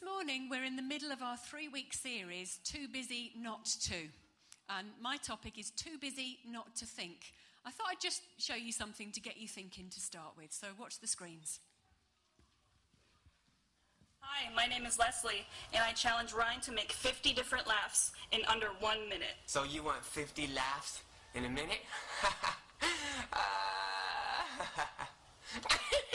this morning we're in the middle of our three week series, Too Busy Not to. And my topic is Too Busy Not to Think. I thought I'd just show you something to get you thinking to start with. So watch the screens. Hi, my name is Leslie, and I challenge Ryan to make 50 different laughs in under one minute. So you want 50 laughs in a minute? LOL. Uh,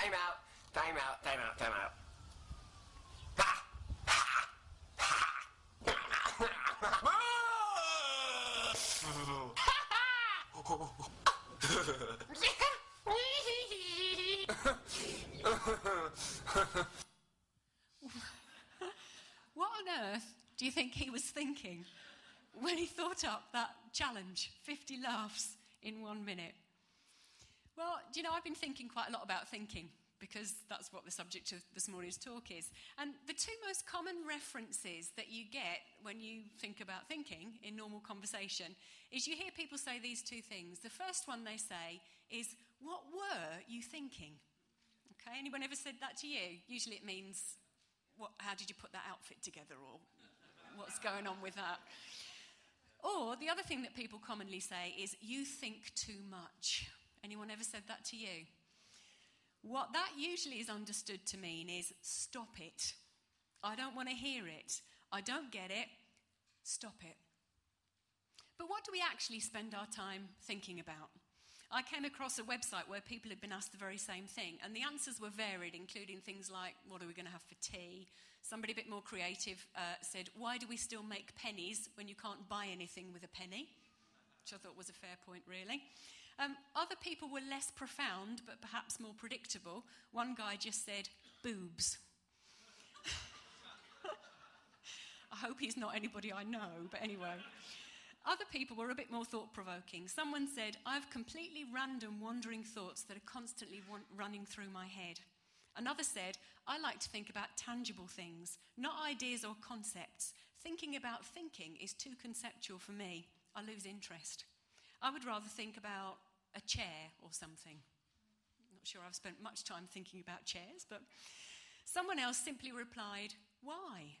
time out, time out, time out, time out. What on earth do you think he was thinking when he thought up that challenge 50 laughs in one minute? Do you know, I've been thinking quite a lot about thinking because that's what the subject of this morning's talk is. And the two most common references that you get when you think about thinking in normal conversation is you hear people say these two things. The first one they say is, What were you thinking? Okay, anyone ever said that to you? Usually it means, what, How did you put that outfit together? Or what's going on with that? Or the other thing that people commonly say is, You think too much. Anyone ever said that to you? What that usually is understood to mean is stop it. I don't want to hear it. I don't get it. Stop it. But what do we actually spend our time thinking about? I came across a website where people had been asked the very same thing, and the answers were varied, including things like, What are we going to have for tea? Somebody a bit more creative uh, said, Why do we still make pennies when you can't buy anything with a penny? Which I thought was a fair point, really. Um, other people were less profound, but perhaps more predictable. One guy just said, boobs. I hope he's not anybody I know, but anyway. Other people were a bit more thought provoking. Someone said, I have completely random wandering thoughts that are constantly running through my head. Another said, I like to think about tangible things, not ideas or concepts. Thinking about thinking is too conceptual for me. I lose interest. I would rather think about a chair or something. Not sure I've spent much time thinking about chairs, but someone else simply replied, Why?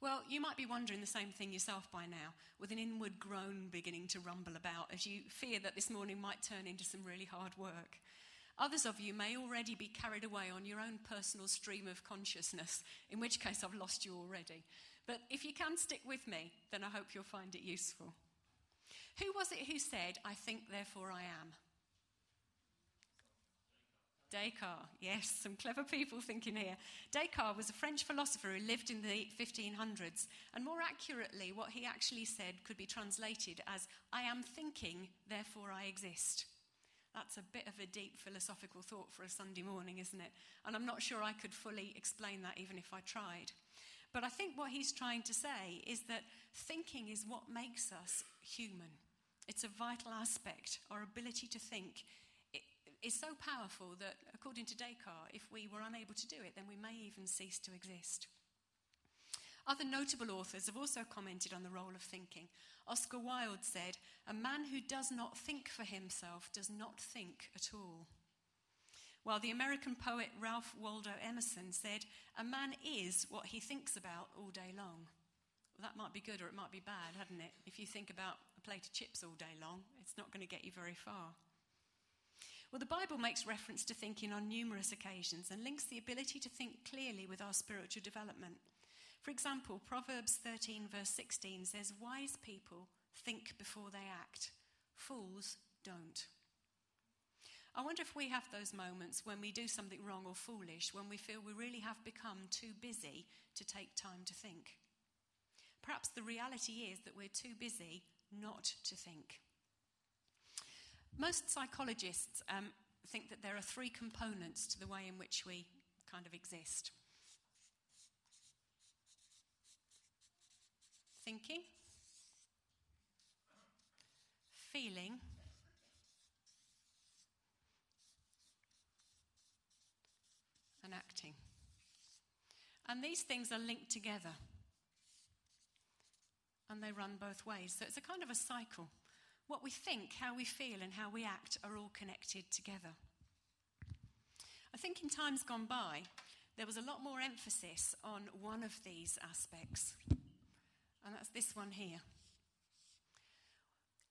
Well, you might be wondering the same thing yourself by now, with an inward groan beginning to rumble about as you fear that this morning might turn into some really hard work. Others of you may already be carried away on your own personal stream of consciousness, in which case I've lost you already. But if you can stick with me, then I hope you'll find it useful. Who was it who said, I think, therefore I am? Descartes, yes, some clever people thinking here. Descartes was a French philosopher who lived in the 1500s, and more accurately, what he actually said could be translated as, I am thinking, therefore I exist. That's a bit of a deep philosophical thought for a Sunday morning, isn't it? And I'm not sure I could fully explain that even if I tried. But I think what he's trying to say is that thinking is what makes us human. It's a vital aspect. Our ability to think is so powerful that, according to Descartes, if we were unable to do it, then we may even cease to exist. Other notable authors have also commented on the role of thinking. Oscar Wilde said, A man who does not think for himself does not think at all. While the American poet Ralph Waldo Emerson said, A man is what he thinks about all day long. Well, that might be good or it might be bad, hadn't it? If you think about a plate of chips all day long, it's not going to get you very far. Well, the Bible makes reference to thinking on numerous occasions and links the ability to think clearly with our spiritual development. For example, Proverbs 13, verse 16 says, Wise people think before they act, fools don't. I wonder if we have those moments when we do something wrong or foolish, when we feel we really have become too busy to take time to think. Perhaps the reality is that we're too busy not to think. Most psychologists um, think that there are three components to the way in which we kind of exist thinking, feeling, and acting. And these things are linked together. And they run both ways. So it's a kind of a cycle. What we think, how we feel, and how we act are all connected together. I think in times gone by, there was a lot more emphasis on one of these aspects, and that's this one here.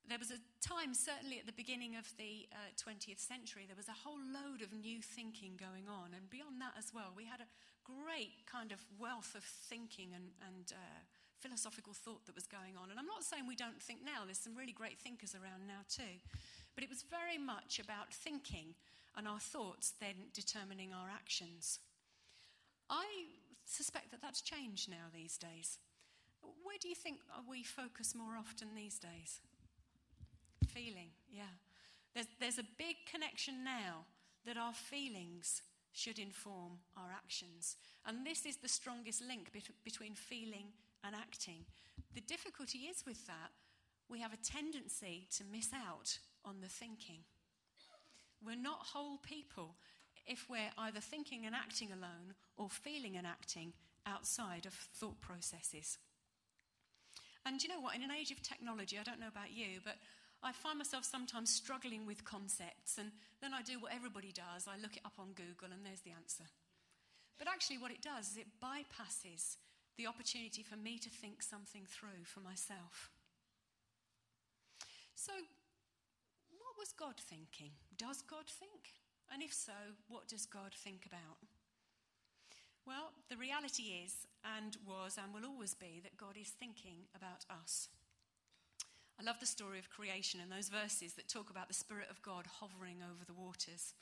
There was a time, certainly at the beginning of the uh, 20th century, there was a whole load of new thinking going on, and beyond that as well, we had a great kind of wealth of thinking and, and uh, philosophical thought that was going on. And I'm not saying we don't think now, there's some really great thinkers around now too. But it was very much about thinking and our thoughts then determining our actions. I suspect that that's changed now these days. Where do you think we focus more often these days? Feeling, yeah. There's, there's a big connection now that our feelings should inform our actions. And this is the strongest link between feeling and acting. The difficulty is with that, we have a tendency to miss out on the thinking. We're not whole people if we're either thinking and acting alone or feeling and acting outside of thought processes. And you know what? In an age of technology, I don't know about you, but I find myself sometimes struggling with concepts, and then I do what everybody does I look it up on Google, and there's the answer. But actually, what it does is it bypasses the opportunity for me to think something through for myself. So, what was God thinking? Does God think? And if so, what does God think about? Well, the reality is, and was, and will always be, that God is thinking about us. I love the story of creation and those verses that talk about the Spirit of God hovering over the waters.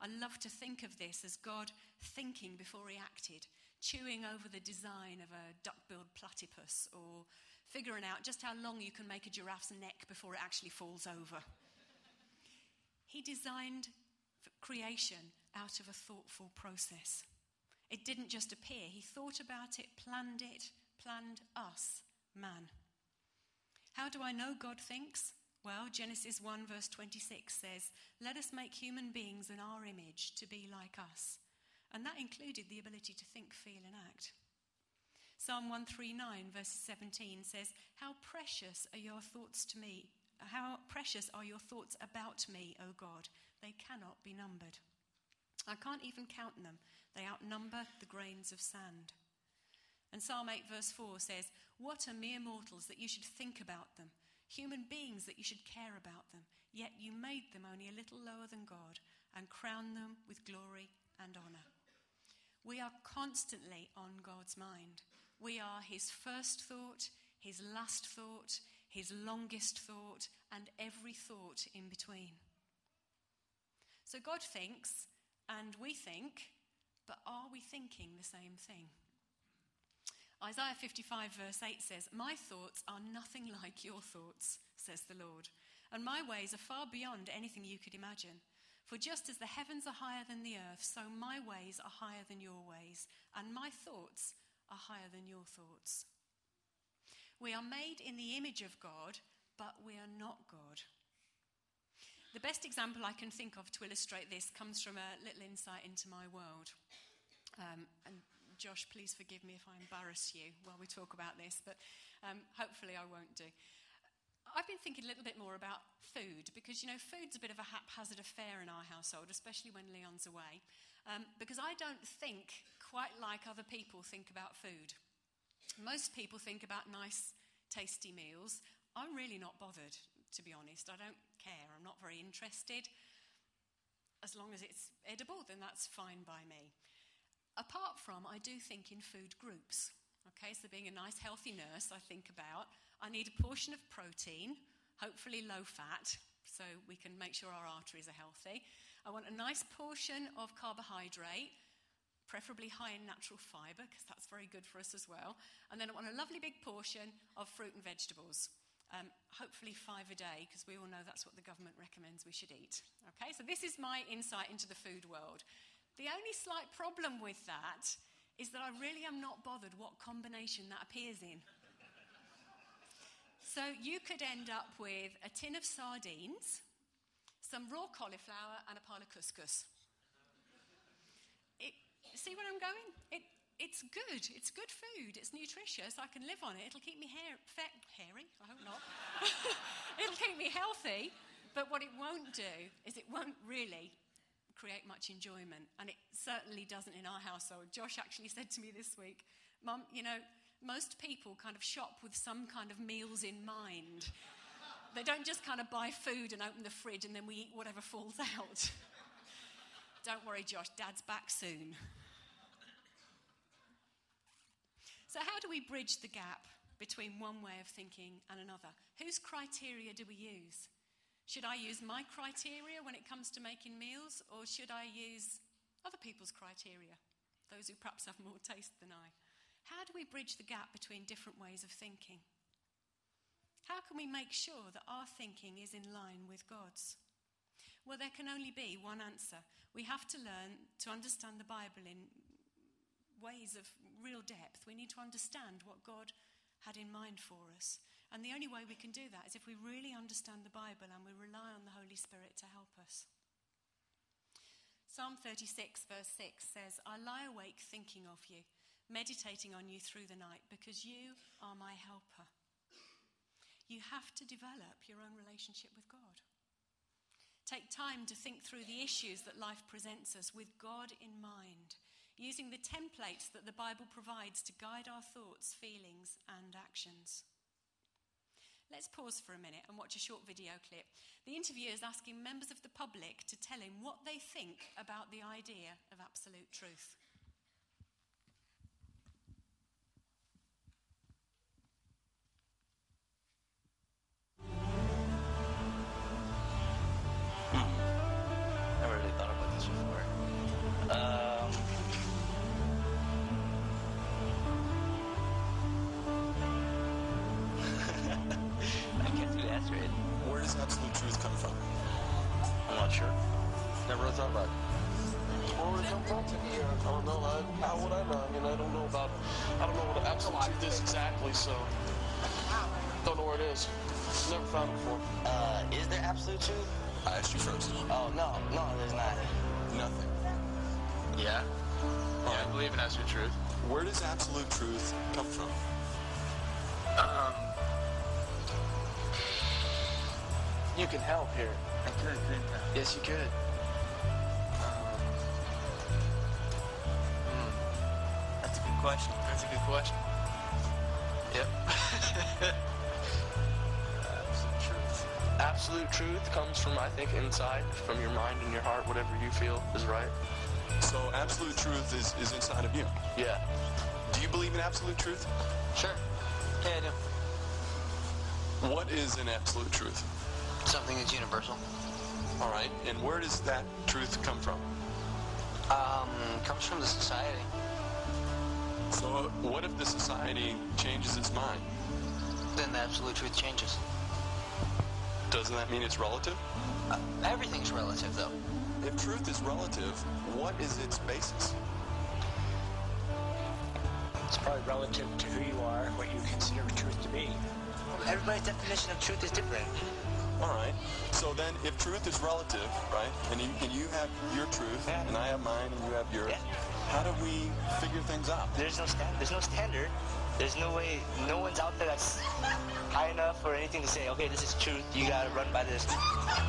I love to think of this as God thinking before he acted, chewing over the design of a duck billed platypus or figuring out just how long you can make a giraffe's neck before it actually falls over. he designed creation out of a thoughtful process. It didn't just appear, he thought about it, planned it, planned us, man. How do I know God thinks? Well, Genesis 1, verse 26 says, Let us make human beings in our image to be like us. And that included the ability to think, feel, and act. Psalm 139, verse 17 says, How precious are your thoughts to me? How precious are your thoughts about me, O God? They cannot be numbered. I can't even count them. They outnumber the grains of sand. And Psalm 8, verse 4 says, What are mere mortals that you should think about them? Human beings that you should care about them. Yet you made them only a little lower than God and crowned them with glory and honor. We are constantly on God's mind. We are his first thought, his last thought, his longest thought, and every thought in between. So God thinks, and we think, but are we thinking the same thing? Isaiah 55, verse 8 says, My thoughts are nothing like your thoughts, says the Lord, and my ways are far beyond anything you could imagine. For just as the heavens are higher than the earth, so my ways are higher than your ways, and my thoughts are higher than your thoughts. We are made in the image of God, but we are not God. The best example I can think of to illustrate this comes from a little insight into my world. Um, and Josh, please forgive me if I embarrass you while we talk about this, but um, hopefully I won't do. I've been thinking a little bit more about food because, you know, food's a bit of a haphazard affair in our household, especially when Leon's away. Um, because I don't think quite like other people think about food. Most people think about nice, tasty meals. I'm really not bothered, to be honest. I don't care. I'm not very interested. As long as it's edible, then that's fine by me. Apart from, I do think in food groups. Okay, so being a nice, healthy nurse, I think about I need a portion of protein, hopefully low fat, so we can make sure our arteries are healthy. I want a nice portion of carbohydrate, preferably high in natural fibre, because that's very good for us as well. And then I want a lovely big portion of fruit and vegetables. Um, hopefully, five a day, because we all know that's what the government recommends we should eat. Okay, so this is my insight into the food world. The only slight problem with that is that I really am not bothered what combination that appears in. So you could end up with a tin of sardines, some raw cauliflower, and a pile of couscous. It, see where I'm going? It, it's good. It's good food. It's nutritious. I can live on it. It'll keep me hair, hairy. I hope not. It'll keep me healthy. But what it won't do is it won't really create much enjoyment. And it certainly doesn't in our household. Josh actually said to me this week, Mum, you know, most people kind of shop with some kind of meals in mind. They don't just kind of buy food and open the fridge and then we eat whatever falls out. don't worry, Josh, Dad's back soon. So, how do we bridge the gap between one way of thinking and another? Whose criteria do we use? Should I use my criteria when it comes to making meals, or should I use other people's criteria, those who perhaps have more taste than I? How do we bridge the gap between different ways of thinking? How can we make sure that our thinking is in line with God's? Well, there can only be one answer. We have to learn to understand the Bible in ways of real depth. We need to understand what God had in mind for us. And the only way we can do that is if we really understand the Bible and we rely on the Holy Spirit to help us. Psalm 36, verse 6 says, I lie awake thinking of you meditating on you through the night because you are my helper. You have to develop your own relationship with God. Take time to think through the issues that life presents us with God in mind, using the templates that the Bible provides to guide our thoughts, feelings, and actions. Let's pause for a minute and watch a short video clip. The interviewer is asking members of the public to tell him what they think about the idea of absolute truth. Never found it before. Uh, is there absolute truth? I asked you first. Oh no, no, there's not. Nothing. Yeah. Yeah, I believe in absolute truth. Where does absolute truth come from? Um, you can help here. I could, couldn't I? Yes, you could. Um, hmm. That's a good question. That's a good question. Truth comes from, I think, inside, from your mind and your heart, whatever you feel is right. So absolute truth is, is inside of you. Yeah. Do you believe in absolute truth? Sure. Yeah, I do. What is an absolute truth? Something that's universal. All right. And where does that truth come from? Um, comes from the society. So what if the society changes its mind? Then the absolute truth changes. Doesn't that mean it's relative? Uh, everything's relative, though. If truth is relative, what is its basis? It's probably relative to who you are, what you consider truth to be. Everybody's definition of truth is different. All right. So then, if truth is relative, right, and you, and you have your truth, Yeah. and I have mine, and you have yours, Yeah. how do we figure things out? There's no stand. There's no standard. There's no way. No one's out there that's high enough for anything to say, okay, this is truth. You gotta run by this.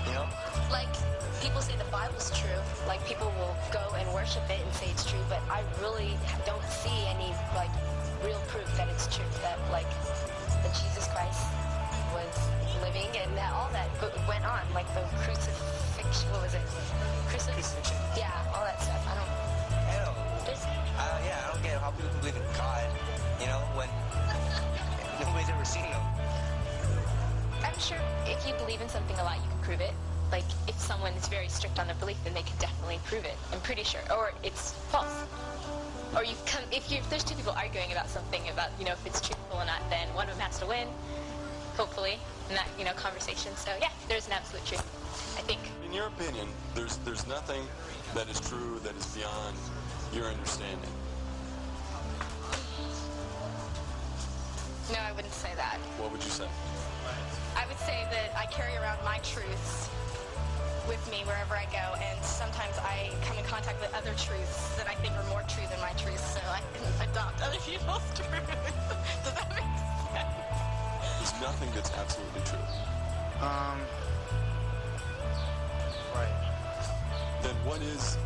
You know? like people say the Bible's true. Like people will go and worship it and say it's true, but I really don't see any like real proof that it's true. That like that Jesus Christ was living and that all that went on, like the crucifixion. What was it? Crucif- Crucifixion. Yeah, all that stuff. I don't. I. There's, Uh, yeah, I don't get how people can believe in God. You know, when nobody's ever seen him. I'm sure if you believe in something a lot, you can prove it. like if someone is very strict on their belief, then they can definitely prove it. I'm pretty sure, or it's false. Or you come if you if there's two people arguing about something about you know if it's truthful or not, then one of them has to win, hopefully, in that you know conversation. So yeah, there's an absolute truth. I think. In your opinion, there's there's nothing that is true that is beyond your understanding. No, I wouldn't say that. What would you say? I would say that I carry around my truths with me wherever I go, and sometimes I come in contact with other truths that I think are more true than my truths, so I can adopt other people's truths. Does that make sense? There's nothing that's absolutely true. Um. Right. Then what is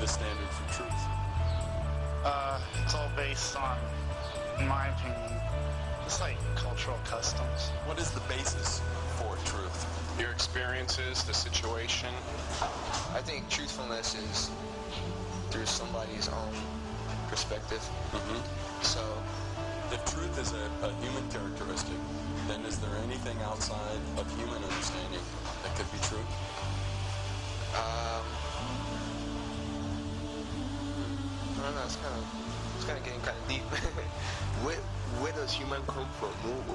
the standard for truth? Uh, it's all based on, in my opinion, it's like cultural customs. What is the basis for truth? Your experiences, the situation. I think truthfulness is through somebody's own perspective. Mm-hmm. So, if truth is a, a human characteristic, then is there anything outside of human understanding that could be true? Um, I don't know. It's kind of it's kind of getting kind of deep. where where does human come from?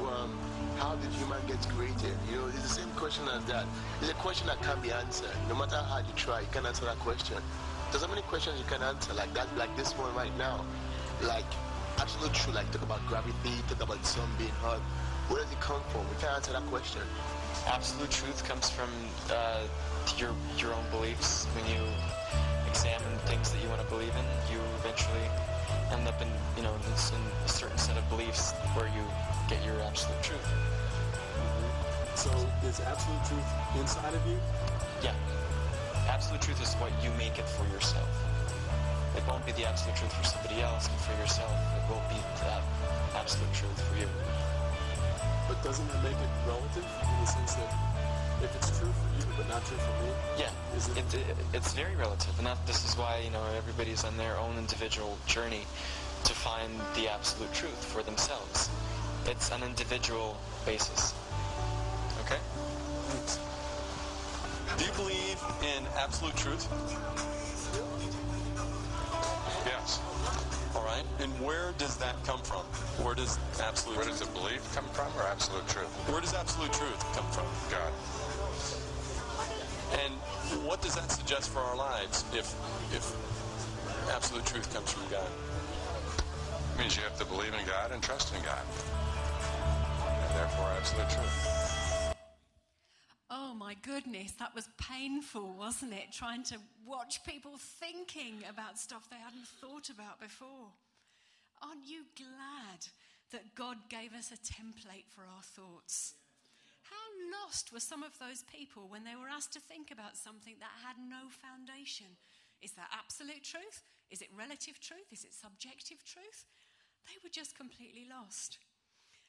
Um, how did human get created? You know, it's the same question as that. It's a question that can't be answered. No matter how hard you try, you can't answer that question. There's so many questions you can answer, like that, like this one right now. Like absolute truth, like talk about gravity, talk about the sun being hot. Where does it come from? We can't answer that question. Absolute truth comes from uh, your your own beliefs. When you examine things that you want to believe in, you eventually end up in you know this, in a certain set of beliefs where you get your absolute truth. Mm-hmm. So is absolute truth inside of you? Yeah. Absolute truth is what you make it for yourself. It won't be the absolute truth for somebody else, but for yourself, it will be that absolute truth for you. But doesn't that make it relative in the sense that if it's true for you but not true for me? Yeah, Is it- it, it, it's very relative, and that this is why you know everybody's on their own individual journey to find the absolute truth for themselves. It's an individual basis. Okay. Do you believe in absolute truth? Yes. All right. And where does that come from? Where does absolute Where does the belief come from or absolute truth? Where does absolute truth come from? God. And what does that suggest for our lives if if absolute truth comes from God? It means you have to believe in God and trust in God. And therefore absolute truth. Oh my goodness, that was painful, wasn't it? Trying to watch people thinking about stuff they hadn't thought about before. Aren't you glad that God gave us a template for our thoughts? Lost were some of those people when they were asked to think about something that had no foundation? Is that absolute truth? Is it relative truth? Is it subjective truth? They were just completely lost.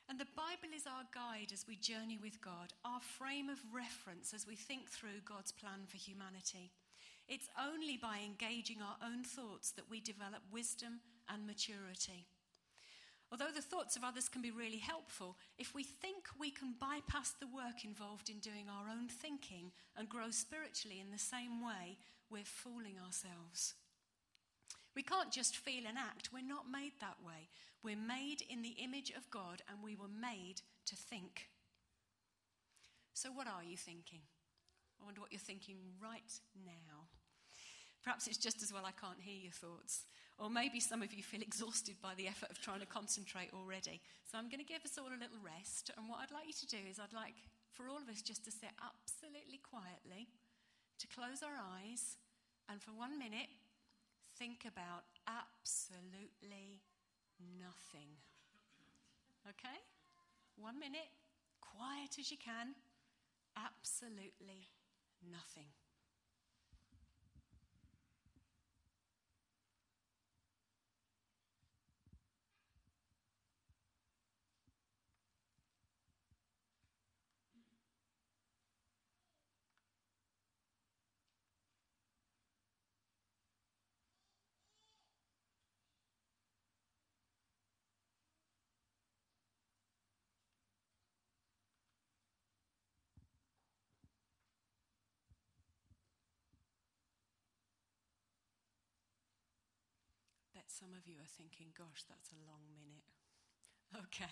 And the Bible is our guide as we journey with God, our frame of reference as we think through God's plan for humanity. It's only by engaging our own thoughts that we develop wisdom and maturity. Although the thoughts of others can be really helpful, if we think we can bypass the work involved in doing our own thinking and grow spiritually in the same way, we're fooling ourselves. We can't just feel and act. We're not made that way. We're made in the image of God and we were made to think. So, what are you thinking? I wonder what you're thinking right now. Perhaps it's just as well I can't hear your thoughts. Or maybe some of you feel exhausted by the effort of trying to concentrate already. So I'm going to give us all a little rest. And what I'd like you to do is, I'd like for all of us just to sit absolutely quietly, to close our eyes, and for one minute, think about absolutely nothing. Okay? One minute, quiet as you can, absolutely nothing. Bet some of you are thinking, gosh, that's a long minute. Okay.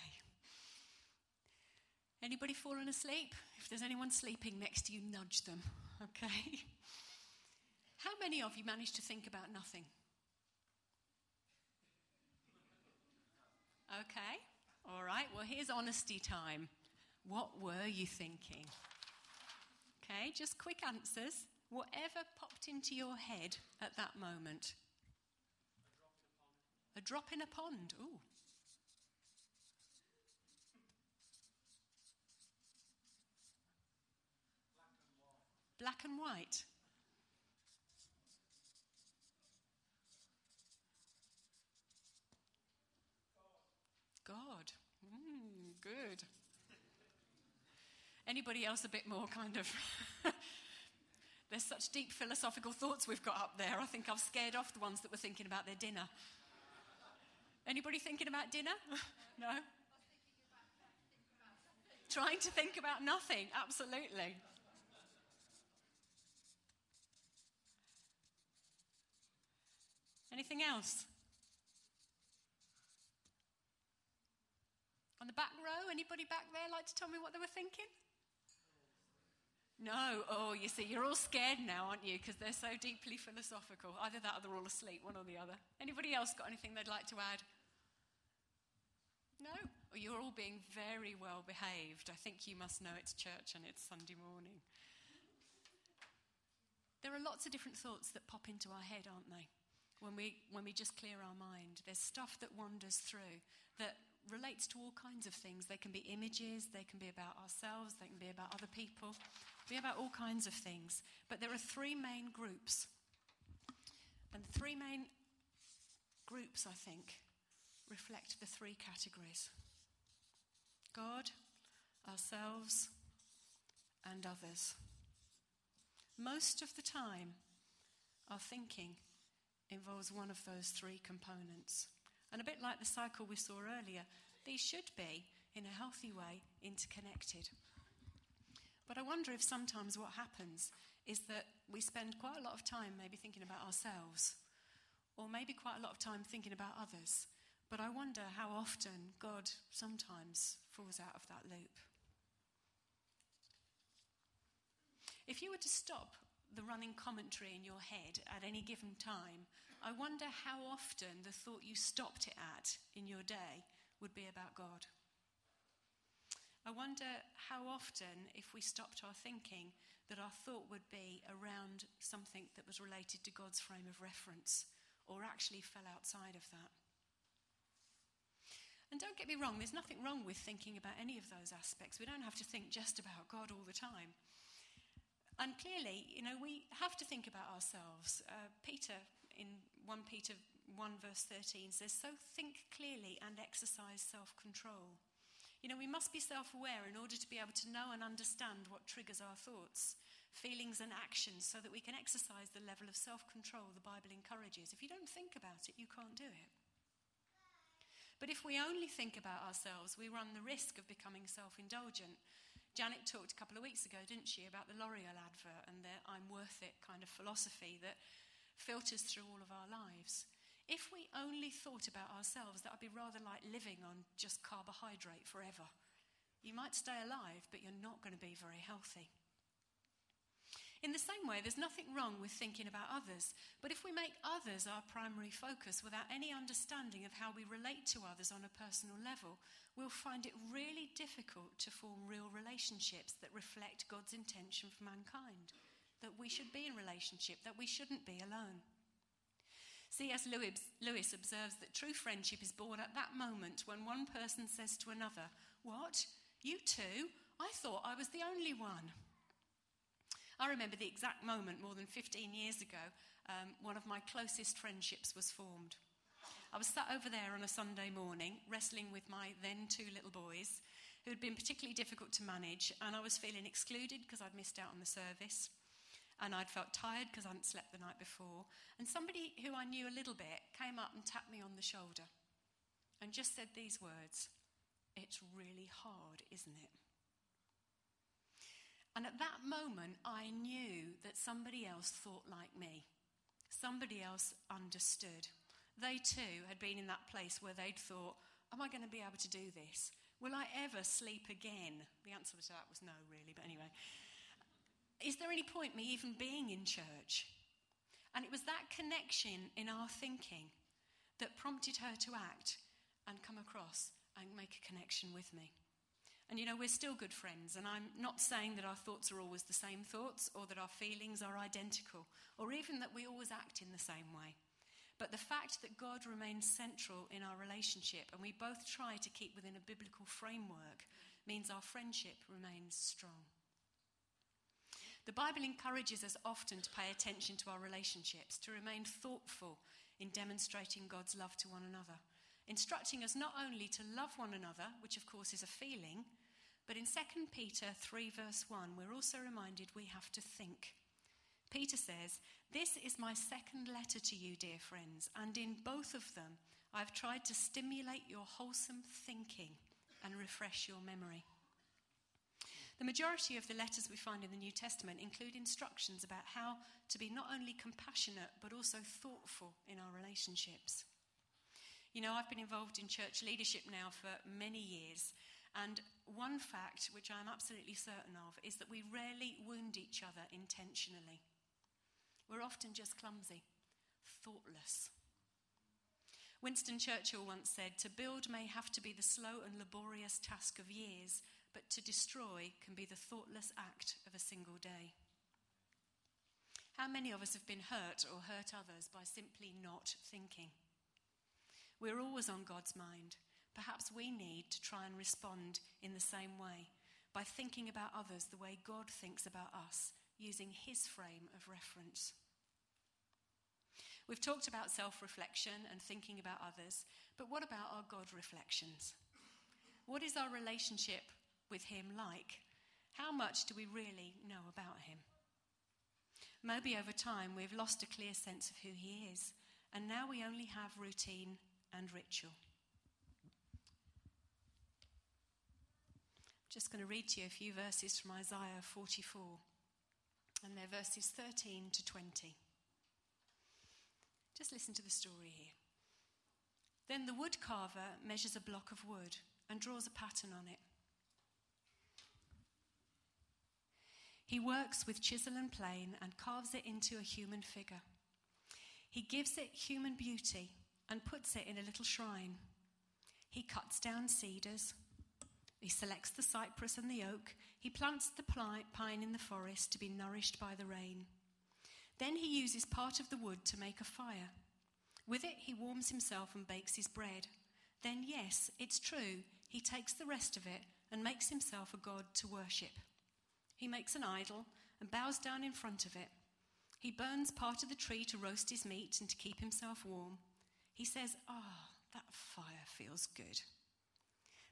Anybody fallen asleep? If there's anyone sleeping next to you, nudge them. Okay. How many of you managed to think about nothing? Okay. All right. Well, here's honesty time. What were you thinking? Okay, just quick answers. Whatever popped into your head at that moment. A drop in a pond. Ooh. Black and white. God. Mm, good. Anybody else a bit more kind of. There's such deep philosophical thoughts we've got up there. I think I've scared off the ones that were thinking about their dinner. Anybody thinking about dinner? no? Trying to think about nothing, absolutely. Anything else? On the back row, anybody back there like to tell me what they were thinking? No, oh, you see, you're all scared now, aren't you? Because they're so deeply philosophical. Either that or they're all asleep, one or the other. Anybody else got anything they'd like to add? No? Oh, you're all being very well behaved. I think you must know it's church and it's Sunday morning. There are lots of different thoughts that pop into our head, aren't they? When we, when we just clear our mind, there's stuff that wanders through that relates to all kinds of things. They can be images, they can be about ourselves, they can be about other people, be about all kinds of things. But there are three main groups. And three main groups, I think, reflect the three categories God, ourselves, and others. Most of the time, our thinking involves one of those three components. And a bit like the cycle we saw earlier, these should be, in a healthy way, interconnected. But I wonder if sometimes what happens is that we spend quite a lot of time maybe thinking about ourselves, or maybe quite a lot of time thinking about others. But I wonder how often God sometimes falls out of that loop. If you were to stop the running commentary in your head at any given time, I wonder how often the thought you stopped it at in your day would be about God. I wonder how often, if we stopped our thinking, that our thought would be around something that was related to God's frame of reference or actually fell outside of that. And don't get me wrong, there's nothing wrong with thinking about any of those aspects. We don't have to think just about God all the time. And clearly, you know, we have to think about ourselves. Uh, Peter, in 1 Peter 1, verse 13, says, So think clearly and exercise self control. You know, we must be self aware in order to be able to know and understand what triggers our thoughts, feelings, and actions so that we can exercise the level of self control the Bible encourages. If you don't think about it, you can't do it. But if we only think about ourselves, we run the risk of becoming self indulgent Janet talked a couple of weeks ago, didn't she, about the L'Oreal advert and the I'm worth it kind of philosophy that filters through all of our lives. If we only thought about ourselves, that would be rather like living on just carbohydrate forever. You might stay alive, but you're not going to be very healthy. In the same way, there's nothing wrong with thinking about others, but if we make others our primary focus without any understanding of how we relate to others on a personal level, we'll find it really difficult to form real relationships that reflect God's intention for mankind. That we should be in relationship, that we shouldn't be alone. C.S. Lewis, Lewis observes that true friendship is born at that moment when one person says to another, What? You too? I thought I was the only one. I remember the exact moment more than 15 years ago, um, one of my closest friendships was formed. I was sat over there on a Sunday morning wrestling with my then two little boys who had been particularly difficult to manage, and I was feeling excluded because I'd missed out on the service. And I'd felt tired because I hadn't slept the night before. And somebody who I knew a little bit came up and tapped me on the shoulder and just said these words It's really hard, isn't it? And at that moment, I knew that somebody else thought like me. Somebody else understood. They too had been in that place where they'd thought, Am I going to be able to do this? Will I ever sleep again? The answer to that was no, really, but anyway. Is there any point me even being in church? And it was that connection in our thinking that prompted her to act and come across and make a connection with me. And you know, we're still good friends, and I'm not saying that our thoughts are always the same thoughts or that our feelings are identical or even that we always act in the same way. But the fact that God remains central in our relationship and we both try to keep within a biblical framework means our friendship remains strong. The Bible encourages us often to pay attention to our relationships, to remain thoughtful in demonstrating God's love to one another, instructing us not only to love one another, which of course is a feeling, but in 2 Peter 3, verse 1, we're also reminded we have to think. Peter says, This is my second letter to you, dear friends, and in both of them I've tried to stimulate your wholesome thinking and refresh your memory. The majority of the letters we find in the New Testament include instructions about how to be not only compassionate but also thoughtful in our relationships. You know, I've been involved in church leadership now for many years, and one fact which I'm absolutely certain of is that we rarely wound each other intentionally. We're often just clumsy, thoughtless. Winston Churchill once said, To build may have to be the slow and laborious task of years, but to destroy can be the thoughtless act of a single day. How many of us have been hurt or hurt others by simply not thinking? We're always on God's mind. Perhaps we need to try and respond in the same way by thinking about others the way God thinks about us using his frame of reference. We've talked about self reflection and thinking about others, but what about our God reflections? What is our relationship with Him like? How much do we really know about Him? Maybe over time we've lost a clear sense of who He is, and now we only have routine and ritual. I'm just going to read to you a few verses from Isaiah 44 and they're verses 13 to 20. Just listen to the story here. Then the wood carver measures a block of wood and draws a pattern on it. He works with chisel and plane and carves it into a human figure. He gives it human beauty and puts it in a little shrine. He cuts down cedars. He selects the cypress and the oak he plants the pine in the forest to be nourished by the rain. Then he uses part of the wood to make a fire. With it, he warms himself and bakes his bread. Then, yes, it's true, he takes the rest of it and makes himself a god to worship. He makes an idol and bows down in front of it. He burns part of the tree to roast his meat and to keep himself warm. He says, Ah, oh, that fire feels good.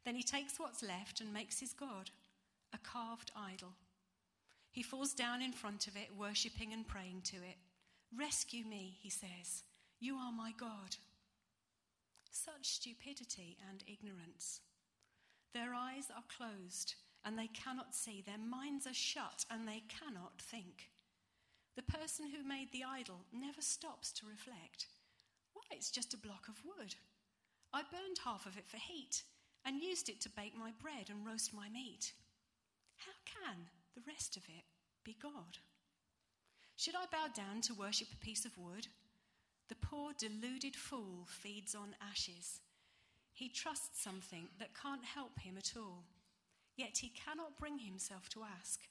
Then he takes what's left and makes his god a carved idol. He falls down in front of it, worshipping and praying to it. Rescue me, he says. You are my God. Such stupidity and ignorance. Their eyes are closed and they cannot see. Their minds are shut and they cannot think. The person who made the idol never stops to reflect. Why, it's just a block of wood. I burned half of it for heat and used it to bake my bread and roast my meat. How can the rest of it be God? Should I bow down to worship a piece of wood? The poor, deluded fool feeds on ashes. He trusts something that can't help him at all. Yet he cannot bring himself to ask,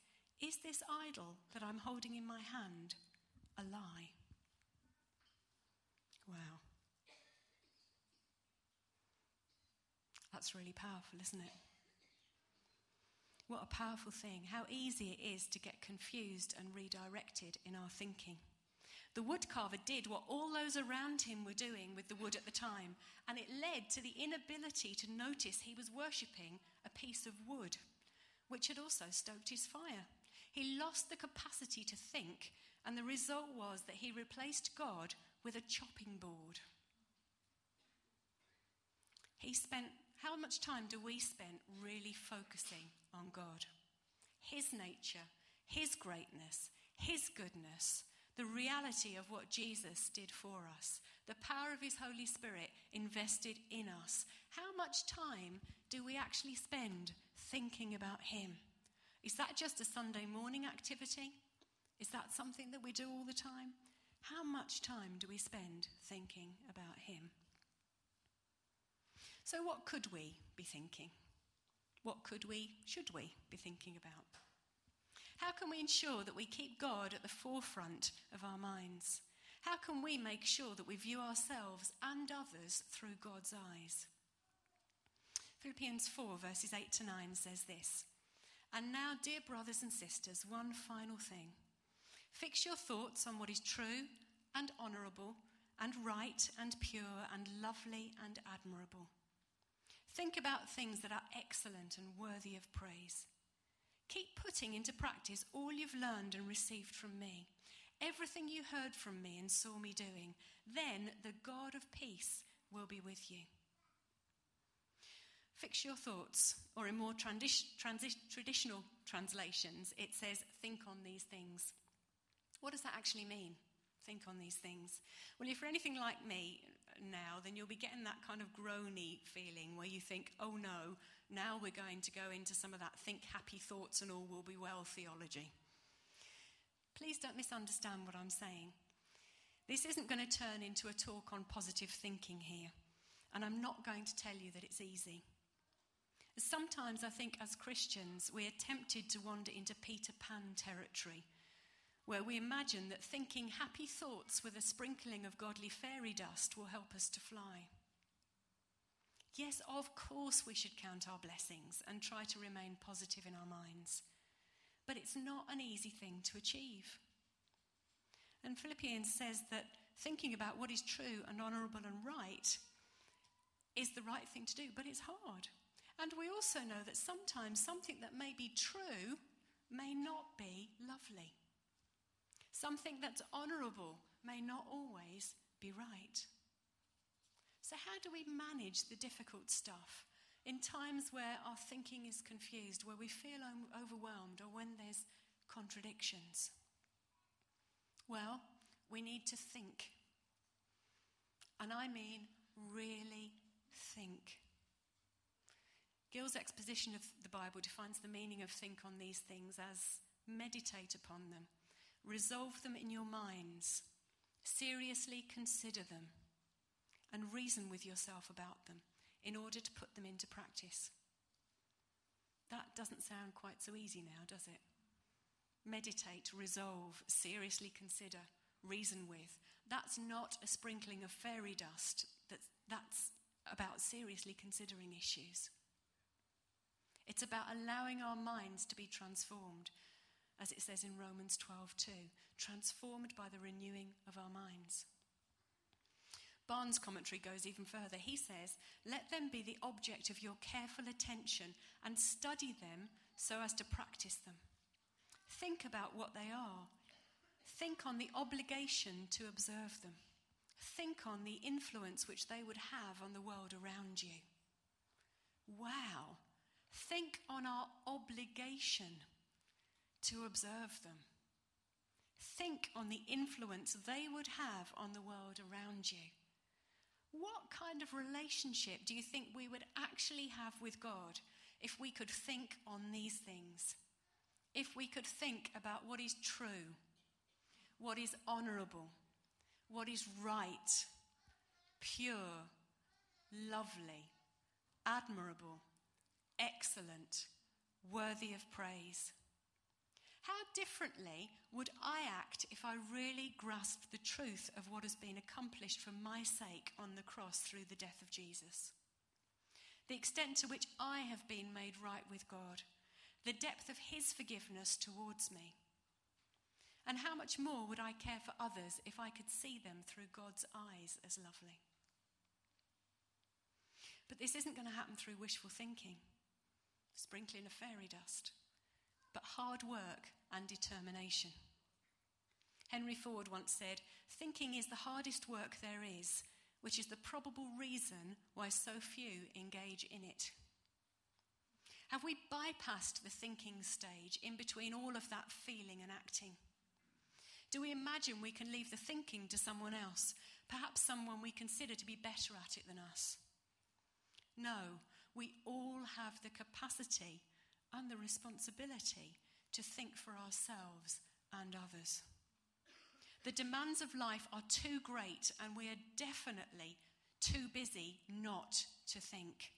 Is this idol that I'm holding in my hand a lie? Wow. That's really powerful, isn't it? What a powerful thing. How easy it is to get confused and redirected in our thinking. The woodcarver did what all those around him were doing with the wood at the time, and it led to the inability to notice he was worshipping a piece of wood, which had also stoked his fire. He lost the capacity to think, and the result was that he replaced God with a chopping board. He spent, how much time do we spend really focusing on God. His nature, His greatness, His goodness, the reality of what Jesus did for us, the power of His Holy Spirit invested in us, how much time do we actually spend thinking about Him? Is that just a Sunday morning activity? Is that something that we do all the time? How much time do we spend thinking about Him? So, what could we be thinking? What could we, should we be thinking about? How can we ensure that we keep God at the forefront of our minds? How can we make sure that we view ourselves and others through God's eyes? Philippians 4, verses 8 to 9 says this And now, dear brothers and sisters, one final thing. Fix your thoughts on what is true and honourable and right and pure and lovely and admirable. Think about things that are excellent and worthy of praise. Keep putting into practice all you've learned and received from me, everything you heard from me and saw me doing. Then the God of peace will be with you. Fix your thoughts, or in more tradi- transi- traditional translations, it says, think on these things. What does that actually mean? Think on these things. Well, if you're anything like me now, then you'll be getting that kind of groany feeling where you think, oh no, now we're going to go into some of that think happy thoughts and all will be well theology. Please don't misunderstand what I'm saying. This isn't going to turn into a talk on positive thinking here, and I'm not going to tell you that it's easy. Sometimes I think as Christians we are tempted to wander into Peter Pan territory, where we imagine that thinking happy thoughts with a sprinkling of godly fairy dust will help us to fly. Yes, of course, we should count our blessings and try to remain positive in our minds. But it's not an easy thing to achieve. And Philippians says that thinking about what is true and honourable and right is the right thing to do, but it's hard. And we also know that sometimes something that may be true may not be lovely. Something that's honourable may not always be right. So, how do we manage the difficult stuff in times where our thinking is confused, where we feel overwhelmed, or when there's contradictions? Well, we need to think. And I mean, really think. Gill's exposition of the Bible defines the meaning of think on these things as meditate upon them, resolve them in your minds, seriously consider them, and reason with yourself about them in order to put them into practice. That doesn't sound quite so easy now, does it? Meditate, resolve, seriously consider, reason with. That's not a sprinkling of fairy dust. That's, that's about seriously considering issues. It's about allowing our minds to be transformed, as it says in Romans 12:2, transformed by the renewing of our minds. Barnes' commentary goes even further. He says, Let them be the object of your careful attention and study them so as to practice them. Think about what they are. Think on the obligation to observe them. Think on the influence which they would have on the world around you. Wow, Think on our obligation to observe them. Think on the influence they would have on the world around you. What kind of relationship do you think we would actually have with God if we could think on these things? If we could think about what is true, what is honourable, what is right, pure, lovely, admirable, excellent, worthy of praise. How differently would I act if I really grasped the truth of what has been accomplished for my sake on the cross through the death of Jesus? The extent to which I have been made right with God, the depth of His forgiveness towards me. And how much more would I care for others if I could see them through God's eyes as lovely? But this isn't going to happen through wishful thinking sprinkling of fairy dust, but hard work and determination. Henry Ford once said, Thinking is the hardest work there is, which is the probable reason why so few engage in it. Have we bypassed the thinking stage in between all of that feeling and acting? Do we imagine we can leave the thinking to someone else, Perhaps someone we consider to be better at it than us. No, we all have the capacity and the responsibility to think for ourselves and others. The demands of life are too great, and we are definitely too busy not to think.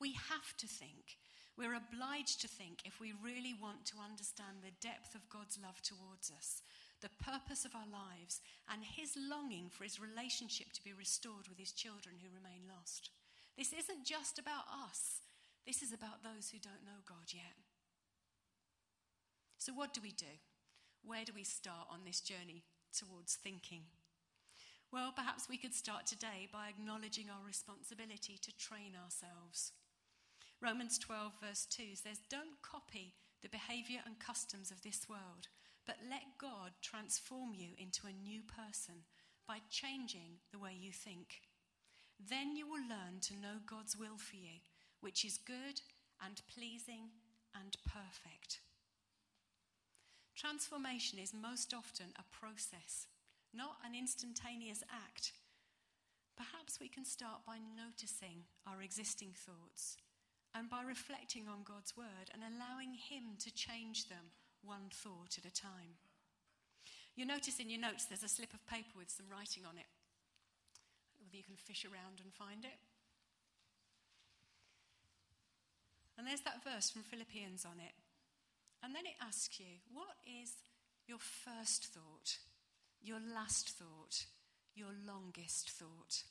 We have to think. We're obliged to think if we really want to understand the depth of God's love towards us, the purpose of our lives, and His longing for His relationship to be restored with His children who remain lost. This isn't just about us, this is about those who don't know God yet. So, what do we do? Where do we start on this journey towards thinking? Well, perhaps we could start today by acknowledging our responsibility to train ourselves. Romans 12, verse 2 says, Don't copy the behavior and customs of this world, but let God transform you into a new person by changing the way you think. Then you will learn to know God's will for you, which is good and pleasing and perfect. Transformation is most often a process, not an instantaneous act. Perhaps we can start by noticing our existing thoughts and by reflecting on God's word and allowing Him to change them one thought at a time. You notice in your notes there's a slip of paper with some writing on it. Whether you can fish around and find it. And there's that verse from Philippians on it. And then it asks you, what is your first thought, your last thought, your longest thought?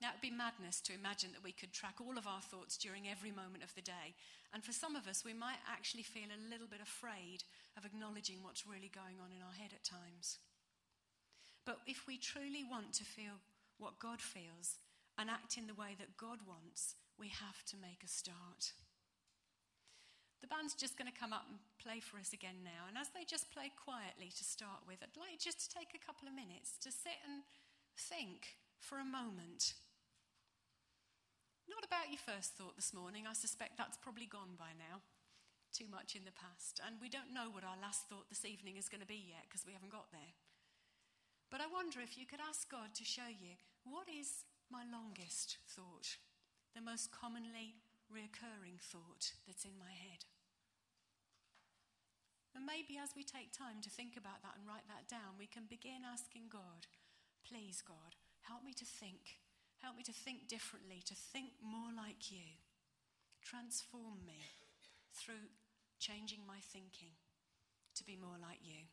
Now, it would be madness to imagine that we could track all of our thoughts during every moment of the day. And for some of us, we might actually feel a little bit afraid of acknowledging what's really going on in our head at times. But if we truly want to feel what God feels and act in the way that God wants, we have to make a start. The band's just going to come up and play for us again now. And as they just play quietly to start with, I'd like just to take a couple of minutes to sit and think for a moment. Not about your first thought this morning. I suspect that's probably gone by now. Too much in the past. And we don't know what our last thought this evening is going to be yet because we haven't got there. But I wonder if you could ask God to show you what is my longest thought, the most commonly recurring thought that's in my head. And maybe as we take time to think about that and write that down, we can begin asking God, please, God, help me to think. Help me to think differently, to think more like you. Transform me through changing my thinking to be more like you.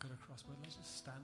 To cut across, but let's just stand.